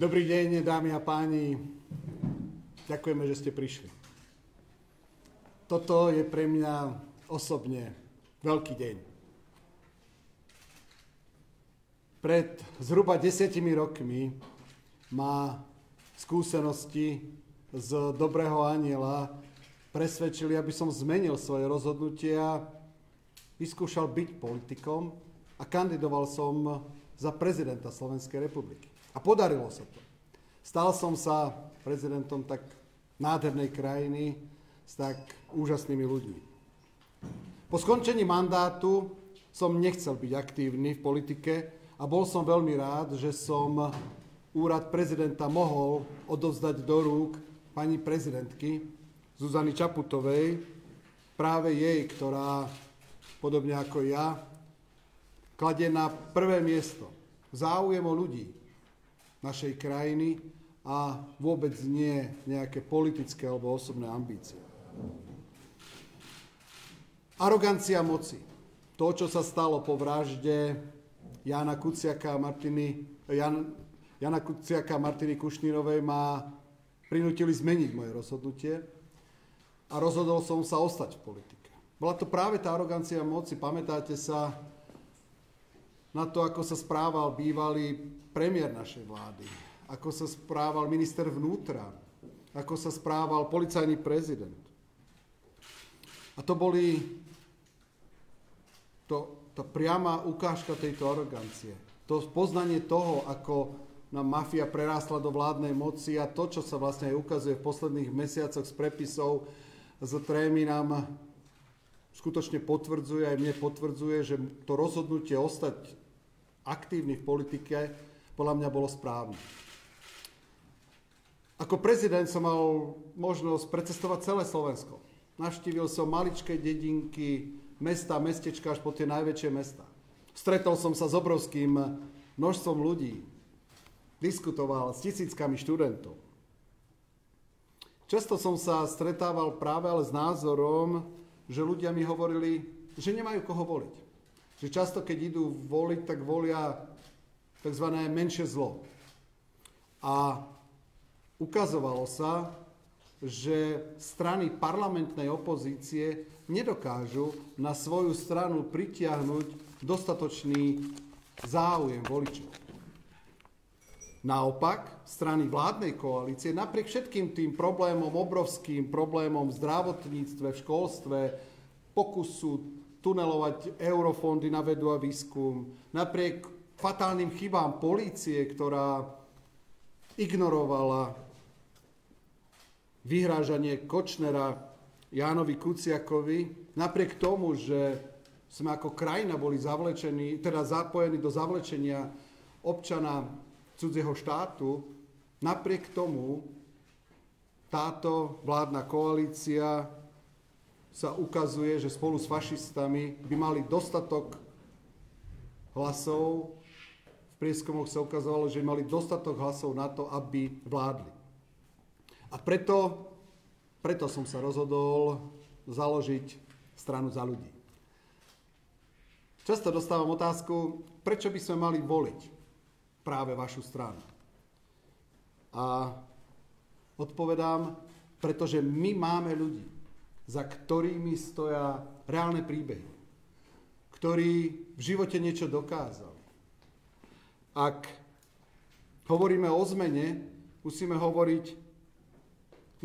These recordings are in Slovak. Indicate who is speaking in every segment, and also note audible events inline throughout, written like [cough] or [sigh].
Speaker 1: Dobrý deň, dámy a páni. Ďakujeme, že ste prišli. Toto je pre mňa osobne veľký deň. Pred zhruba desiatimi rokmi ma skúsenosti z Dobrého aniela presvedčili, aby som zmenil svoje rozhodnutia, vyskúšal byť politikom a kandidoval som za prezidenta Slovenskej republiky. A podarilo sa to. Stal som sa prezidentom tak nádhernej krajiny s tak úžasnými ľuďmi. Po skončení mandátu som nechcel byť aktívny v politike a bol som veľmi rád, že som úrad prezidenta mohol odovzdať do rúk pani prezidentky Zuzany Čaputovej, práve jej, ktorá, podobne ako ja, kladie na prvé miesto záujem o ľudí našej krajiny a vôbec nie nejaké politické alebo osobné ambície. Arogancia moci. To, čo sa stalo po vražde Jana Kuciaka a Martiny, Jan, Jana Kuciaka a Martiny Kušnírovej ma prinútili zmeniť moje rozhodnutie a rozhodol som sa ostať v politike. Bola to práve tá arogancia moci. Pamätáte sa na to, ako sa správal bývalý premiér našej vlády, ako sa správal minister vnútra, ako sa správal policajný prezident. A to boli to, tá priama ukážka tejto arogancie. To poznanie toho, ako nám mafia prerástla do vládnej moci a to, čo sa vlastne aj ukazuje v posledných mesiacoch z prepisov z trémy nám skutočne potvrdzuje, aj mne potvrdzuje, že to rozhodnutie ostať aktívny v politike podľa mňa bolo správne. Ako prezident som mal možnosť precestovať celé Slovensko. Navštívil som maličké dedinky, mesta, mestečka až po tie najväčšie mesta. Stretol som sa s obrovským množstvom ľudí. Diskutoval s tisíckami študentov. Často som sa stretával práve ale s názorom, že ľudia mi hovorili, že nemajú koho voliť. Že často, keď idú voliť, tak volia tzv. menšie zlo. A ukazovalo sa, že strany parlamentnej opozície nedokážu na svoju stranu pritiahnuť dostatočný záujem voličov. Naopak, strany vládnej koalície, napriek všetkým tým problémom, obrovským problémom v zdravotníctve, v školstve, pokusu tunelovať eurofondy na vedu a výskum, napriek fatálnym chybám polície, ktorá ignorovala vyhrážanie Kočnera Jánovi Kuciakovi, napriek tomu, že sme ako krajina boli zavlečení, teda zapojení do zavlečenia občana cudzieho štátu, napriek tomu táto vládna koalícia sa ukazuje, že spolu s fašistami by mali dostatok hlasov. V prieskumoch sa ukazovalo, že mali dostatok hlasov na to, aby vládli. A preto, preto som sa rozhodol založiť stranu za ľudí. Často dostávam otázku, prečo by sme mali voliť práve vašu stranu. A odpovedám, pretože my máme ľudí, za ktorými stoja reálne príbehy, ktorí v živote niečo dokázali. Ak hovoríme o zmene, musíme hovoriť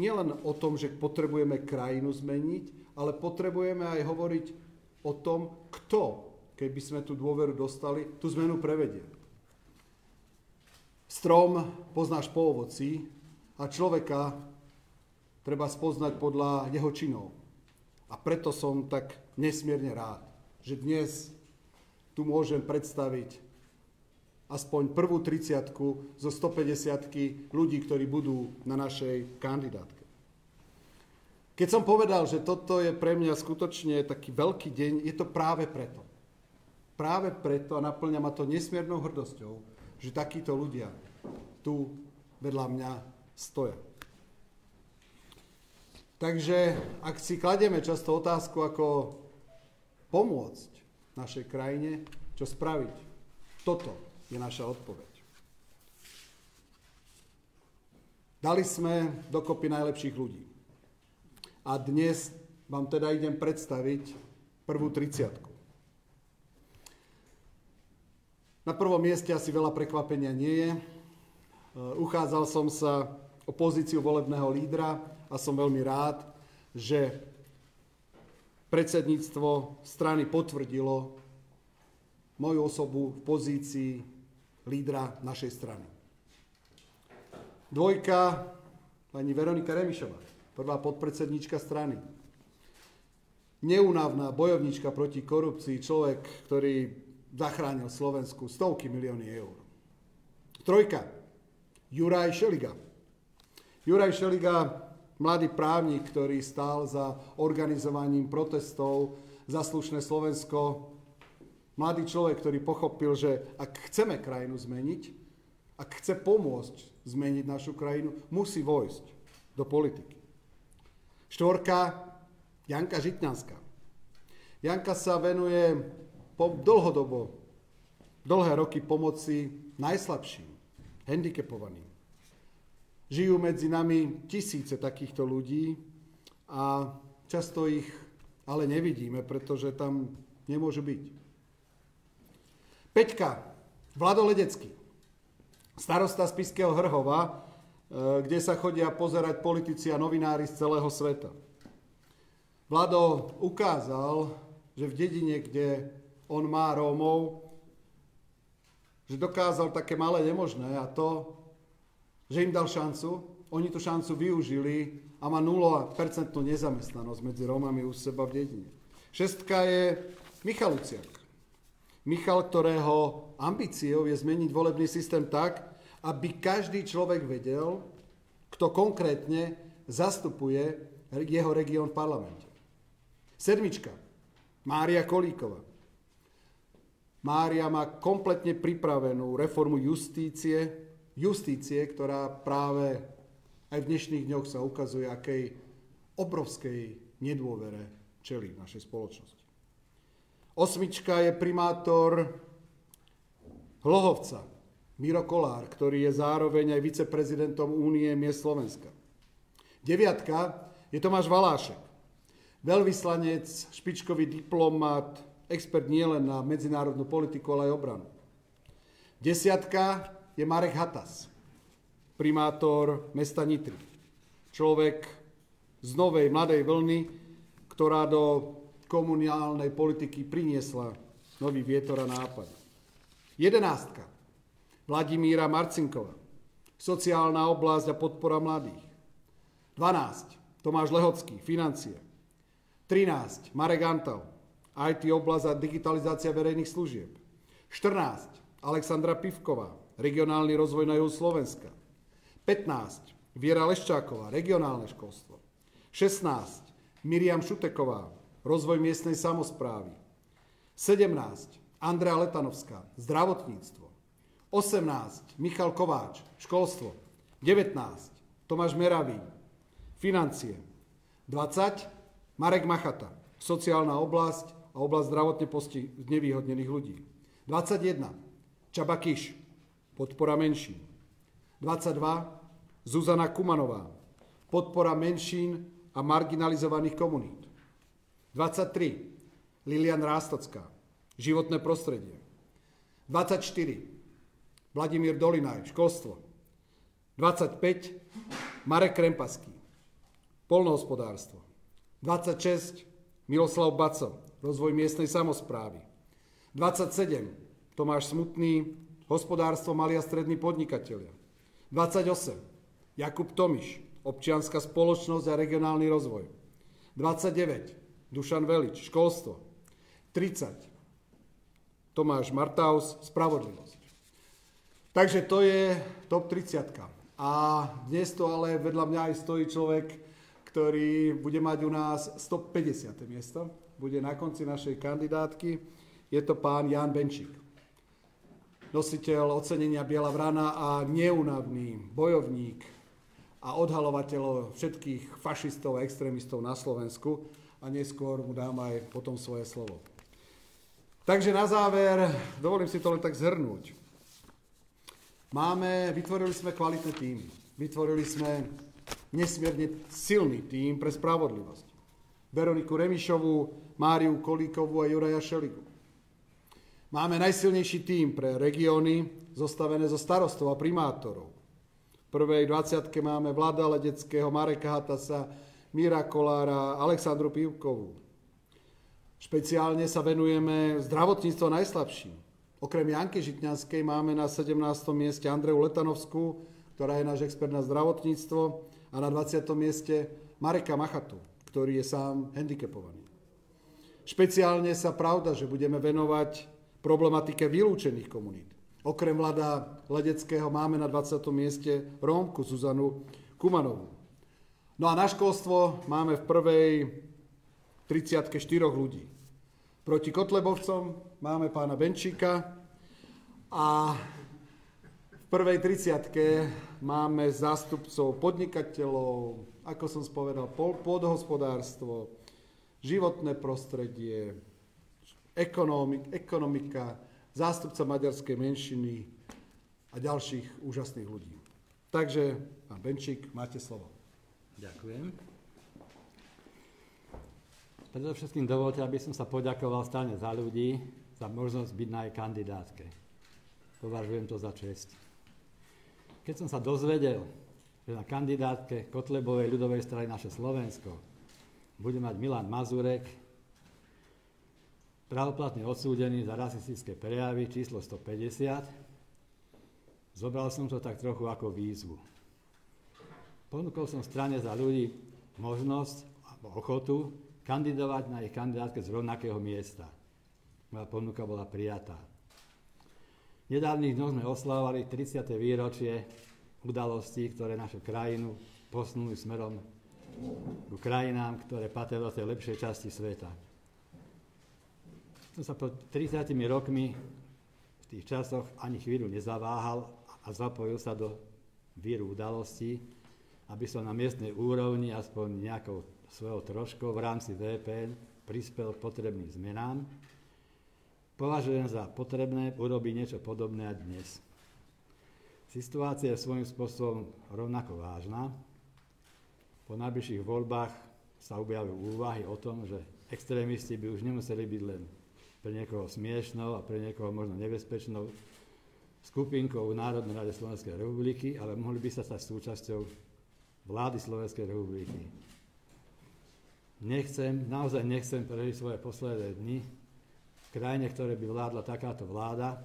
Speaker 1: nielen o tom, že potrebujeme krajinu zmeniť, ale potrebujeme aj hovoriť o tom, kto, keby sme tú dôveru dostali, tú zmenu prevedie. Strom poznáš po ovoci a človeka treba spoznať podľa jeho činov. A preto som tak nesmierne rád, že dnes tu môžem predstaviť aspoň prvú 30 zo 150 ľudí, ktorí budú na našej kandidátke. Keď som povedal, že toto je pre mňa skutočne taký veľký deň, je to práve preto. Práve preto a naplňa ma to nesmiernou hrdosťou, že takíto ľudia tu vedľa mňa stoja. Takže ak si kladieme často otázku, ako pomôcť našej krajine, čo spraviť, toto je naša odpoveď. Dali sme dokopy najlepších ľudí. A dnes vám teda idem predstaviť prvú triciatku. Na prvom mieste asi veľa prekvapenia nie je. E, uchádzal som sa o pozíciu volebného lídra a som veľmi rád, že predsedníctvo strany potvrdilo moju osobu v pozícii lídra našej strany. Dvojka, pani Veronika Remišová, prvá podpredsednička strany. Neunavná bojovnička proti korupcii, človek, ktorý zachránil Slovensku stovky milióny eur. Trojka. Juraj Šeliga. Juraj Šeliga, mladý právnik, ktorý stál za organizovaním protestov za slušné Slovensko. Mladý človek, ktorý pochopil, že ak chceme krajinu zmeniť, ak chce pomôcť zmeniť našu krajinu, musí vojsť do politiky. Štvorka, Janka Žitňanská. Janka sa venuje po, dlhodobo, dlhé roky pomoci najslabším, handicapovaným. Žijú medzi nami tisíce takýchto ľudí a často ich ale nevidíme, pretože tam nemôžu byť. Peťka, Vlado Ledecký, starosta z Piského Hrhova, e, kde sa chodia pozerať politici a novinári z celého sveta. Vlado ukázal, že v dedine, kde on má Rómov, že dokázal také malé nemožné a to, že im dal šancu, oni tú šancu využili a má 0% nezamestnanosť medzi Rómami u seba v dedine. Šestka je Michal Luciak. Michal, ktorého ambíciou je zmeniť volebný systém tak, aby každý človek vedel, kto konkrétne zastupuje jeho región v parlamente. Sedmička. Mária Kolíková. Mária má kompletne pripravenú reformu justície, justície, ktorá práve aj v dnešných dňoch sa ukazuje, akej obrovskej nedôvere čelí v našej spoločnosti. Osmička je primátor Hlohovca, Miro Kolár, ktorý je zároveň aj viceprezidentom Únie miest Slovenska. Deviatka je Tomáš Valášek, veľvyslanec, špičkový diplomat, expert nielen na medzinárodnú politiku, ale aj obranu. Desiatka je Marek Hatas, primátor mesta Nitry. Človek z novej mladej vlny, ktorá do komunálnej politiky priniesla nový vietor a nápad. Jedenástka. Vladimíra Marcinková. Sociálna oblasť a podpora mladých. 12. Tomáš Lehocký. Financie. 13. Marek Antal IT oblasť a digitalizácia verejných služieb. 14. Alexandra Pivková, regionálny rozvoj na juhu Slovenska. 15. Viera Leščáková, regionálne školstvo. 16. Miriam Šuteková, rozvoj miestnej samozprávy. 17. Andrea Letanovská, zdravotníctvo. 18. Michal Kováč, školstvo. 19. Tomáš Meravý, financie. 20. Marek Machata, sociálna oblasť a oblasť zdravotne posti nevýhodnených ľudí. 21. Čaba Kiš, podpora menšín. 22. Zuzana Kumanová, podpora menšín a marginalizovaných komunít. 23. Lilian Rástocká, životné prostredie. 24. Vladimír Dolinaj, školstvo. 25. Marek Krempaský, polnohospodárstvo. 26. Miroslav Baco, rozvoj miestnej samozprávy. 27. Tomáš Smutný, hospodárstvo mali a strední podnikatelia. 28. Jakub Tomiš, občianská spoločnosť a regionálny rozvoj. 29. Dušan Velič, školstvo. 30. Tomáš Martaus, spravodlivosť. Takže to je top 30. A dnes to ale vedľa mňa aj stojí človek, ktorý bude mať u nás 150. miesto bude na konci našej kandidátky. Je to pán Jan Benčík. Nositeľ ocenenia Biela vrana a neunavný bojovník a odhalovateľ všetkých fašistov a extrémistov na Slovensku. A neskôr mu dám aj potom svoje slovo. Takže na záver, dovolím si to len tak zhrnúť. Máme, vytvorili sme kvalitné týmy. Vytvorili sme nesmierne silný tým pre spravodlivosť. Veroniku Remišovú, Máriu Kolíkovú a Juraja Šeligu. Máme najsilnejší tým pre regióny, zostavené zo starostov a primátorov. V prvej 20 máme Vlada Ledeckého, Mareka Hatasa, Míra Kolára, Aleksandru Pivkovú. Špeciálne sa venujeme zdravotníctvo najslabším. Okrem Janky Žitňanskej máme na 17. mieste Andreu Letanovskú, ktorá je náš expert na zdravotníctvo, a na 20. mieste Mareka Machatu, ktorý je sám handicapovaný. Špeciálne sa pravda, že budeme venovať problematike vylúčených komunít. Okrem Vlada Ledeckého máme na 20. mieste Rómku Zuzanu Kumanovú. No a na školstvo máme v prvej 34 ľudí. Proti Kotlebovcom máme pána Benčíka a v prvej 30 máme zástupcov podnikateľov, ako som spovedal, pôdohospodárstvo, životné prostredie, ekonomik, ekonomika, zástupca maďarskej menšiny a ďalších úžasných ľudí. Takže, pán Benčík, máte slovo.
Speaker 2: Ďakujem. Predovšetkým dovolte, aby som sa poďakoval stále za ľudí, za možnosť byť na jej kandidátke. Považujem to za čest. Keď som sa dozvedel, že na kandidátke Kotlebovej ľudovej strany naše Slovensko bude mať Milan Mazurek, pravoplatne odsúdený za rasistické prejavy číslo 150. Zobral som to tak trochu ako výzvu. Ponúkol som strane za ľudí možnosť alebo ochotu kandidovať na ich kandidátke z rovnakého miesta. Moja ponuka bola prijatá. V nedávnych dňoch sme oslavovali 30. výročie udalostí, ktoré našu krajinu posunuli smerom k krajinám, ktoré patria do tej lepšej časti sveta som sa po 30 rokmi v tých časoch ani chvíľu nezaváhal a zapojil sa do víru udalostí, aby som na miestnej úrovni aspoň nejakou svojou troškou v rámci VPN prispel k potrebným zmenám. Považujem za potrebné urobiť niečo podobné aj dnes. Situácia je svojím spôsobom rovnako vážna. Po najbližších voľbách sa objavujú úvahy o tom, že extrémisti by už nemuseli byť len pre niekoho smiešnou a pre niekoho možno nebezpečnou skupinkou v Národnej rade Slovenskej republiky, ale mohli by sa stať súčasťou vlády Slovenskej republiky. Nechcem, naozaj nechcem prežiť svoje posledné dni v krajine, ktoré by vládla takáto vláda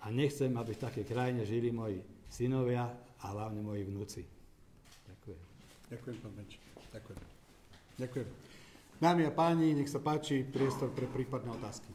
Speaker 2: a nechcem, aby v takej krajine žili moji synovia a hlavne moji vnúci. Ďakujem.
Speaker 1: Ďakujem, pán Benč. Ďakujem. Ďakujem. Dámy a páni, nech sa páči priestor pre prípadné otázky.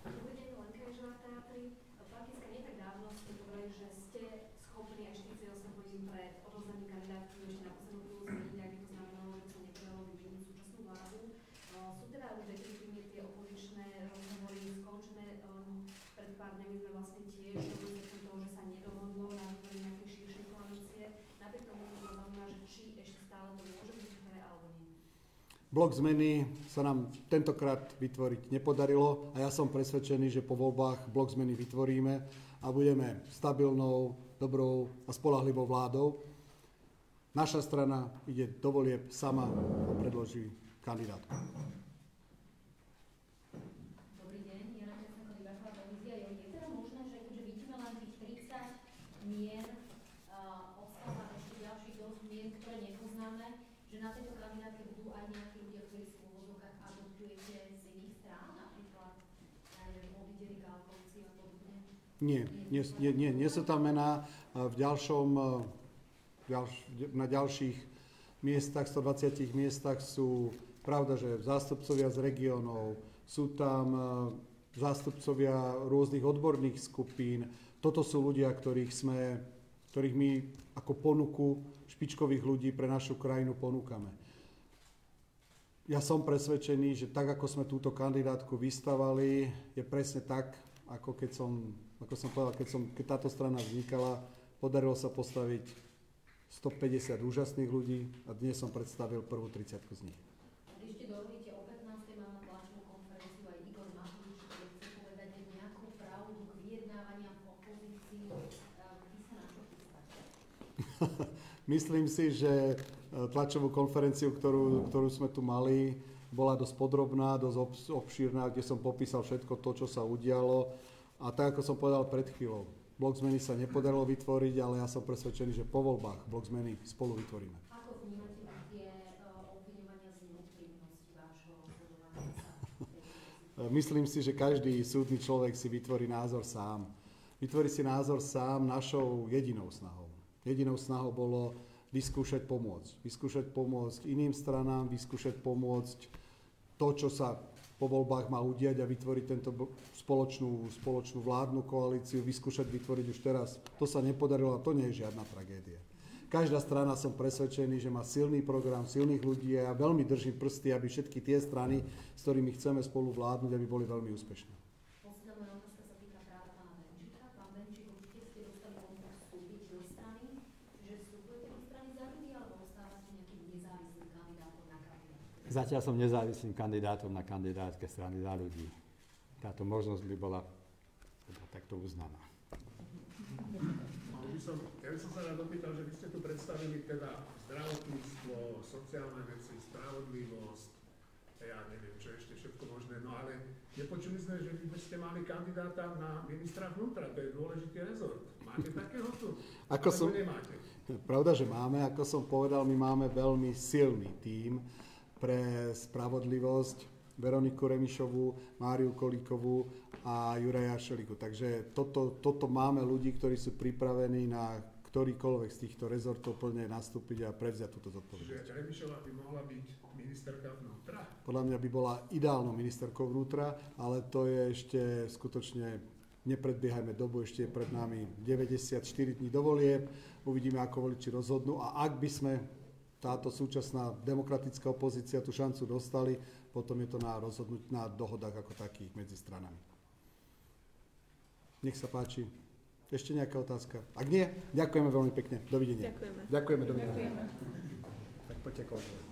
Speaker 1: Blok zmeny sa nám tentokrát vytvoriť nepodarilo a ja som presvedčený, že po voľbách blok zmeny vytvoríme a budeme stabilnou, dobrou a spolahlivou vládou. Naša strana ide do volieb sama a predloží kandidátku. Nie, nie, nie, nie, nie sú tam mená. V ďalšom, ďalš, na ďalších miestach, 120 miestach sú, pravda, že zástupcovia z regiónov, sú tam zástupcovia rôznych odborných skupín. Toto sú ľudia, ktorých, sme, ktorých my ako ponuku špičkových ľudí pre našu krajinu ponúkame. Ja som presvedčený, že tak, ako sme túto kandidátku vystavali, je presne tak, ako keď som ako som povedal, keď, som, keď táto strana vznikala, podarilo sa postaviť 150 úžasných ľudí a dnes som predstavil prvú 30 z nich.
Speaker 3: Ešte dovolíte, o 15. mám na tlačovú konferenciu aj Igor Matovič, ktorý chce povedať nejakú pravdu k vyjednávaniam v opozícii. Vy sa na čo? [laughs]
Speaker 1: Myslím si, že e, tlačovú konferenciu, ktorú, ktorú sme tu mali, bola dosť podrobná, dosť obšírna, kde som popísal všetko to, čo sa udialo. A tak, ako som povedal pred chvíľou, blok zmeny sa nepodarilo vytvoriť, ale ja som presvedčený, že po voľbách blok zmeny spolu vytvoríme.
Speaker 3: Ako vnímate tie obviňovania z neúprimnosti vášho? [laughs]
Speaker 1: Myslím si, že každý súdny človek si vytvorí názor sám. Vytvorí si názor sám našou jedinou snahou. Jedinou snahou bolo vyskúšať pomôcť. Vyskúšať pomôcť iným stranám, vyskúšať pomôcť to, čo sa po voľbách má udiať a vytvoriť tento spoločnú, spoločnú vládnu koalíciu, vyskúšať vytvoriť už teraz. To sa nepodarilo a to nie je žiadna tragédia. Každá strana som presvedčený, že má silný program, silných ľudí a ja veľmi držím prsty, aby všetky tie strany, s ktorými chceme spolu vládnuť, aby boli veľmi úspešné.
Speaker 3: Posledná moja otázka sa týka práve pána Benčíka. Pán Benčík, určite ste dostali ponuku vstúpiť do strany, že vstupujete do strany za ľudí, alebo ostávate nejakým nezávislým kandidátom na kandidát?
Speaker 2: Zatiaľ som nezávislým kandidátom na kandidátske strany za ľudí. Táto možnosť by bola teda takto uznaná.
Speaker 4: Ale by som, ja by som sa rád opýtal, že vy ste tu predstavili teda zdravotníctvo, sociálne veci, spravodlivosť, ja neviem, čo ešte všetko možné, no ale nepočuli sme, že vy by ste mali kandidáta na ministra vnútra, to je dôležitý rezort. Máte takého tu?
Speaker 1: Ako
Speaker 4: Alebo
Speaker 1: som-
Speaker 4: nemáte?
Speaker 1: Pravda, že máme, ako som povedal, my máme veľmi silný tím pre spravodlivosť, Veroniku Remišovú, Máriu Kolíkovú a Juraja Šeliku. Takže toto, toto máme ľudí, ktorí sú pripravení na ktorýkoľvek z týchto rezortov plne nastúpiť a prevziať túto zodpovednosť.
Speaker 4: Že Remišová by mohla byť ministerka vnútra?
Speaker 1: Podľa mňa by bola ideálnou ministerkou vnútra, ale to je ešte skutočne, nepredbiehajme dobu, ešte je pred nami 94 dní do volieb, uvidíme, ako voliči rozhodnú a ak by sme táto súčasná demokratická opozícia tú šancu dostali, potom je to na rozhodnúť na dohodách ako takých medzi stranami. Nech sa páči. Ešte nejaká otázka? Ak nie, ďakujeme veľmi pekne. Dovidenia.
Speaker 5: Ďakujeme.
Speaker 1: Ďakujeme, dovidenia.
Speaker 5: Ďakujeme.
Speaker 1: Tak poďte kolegovia.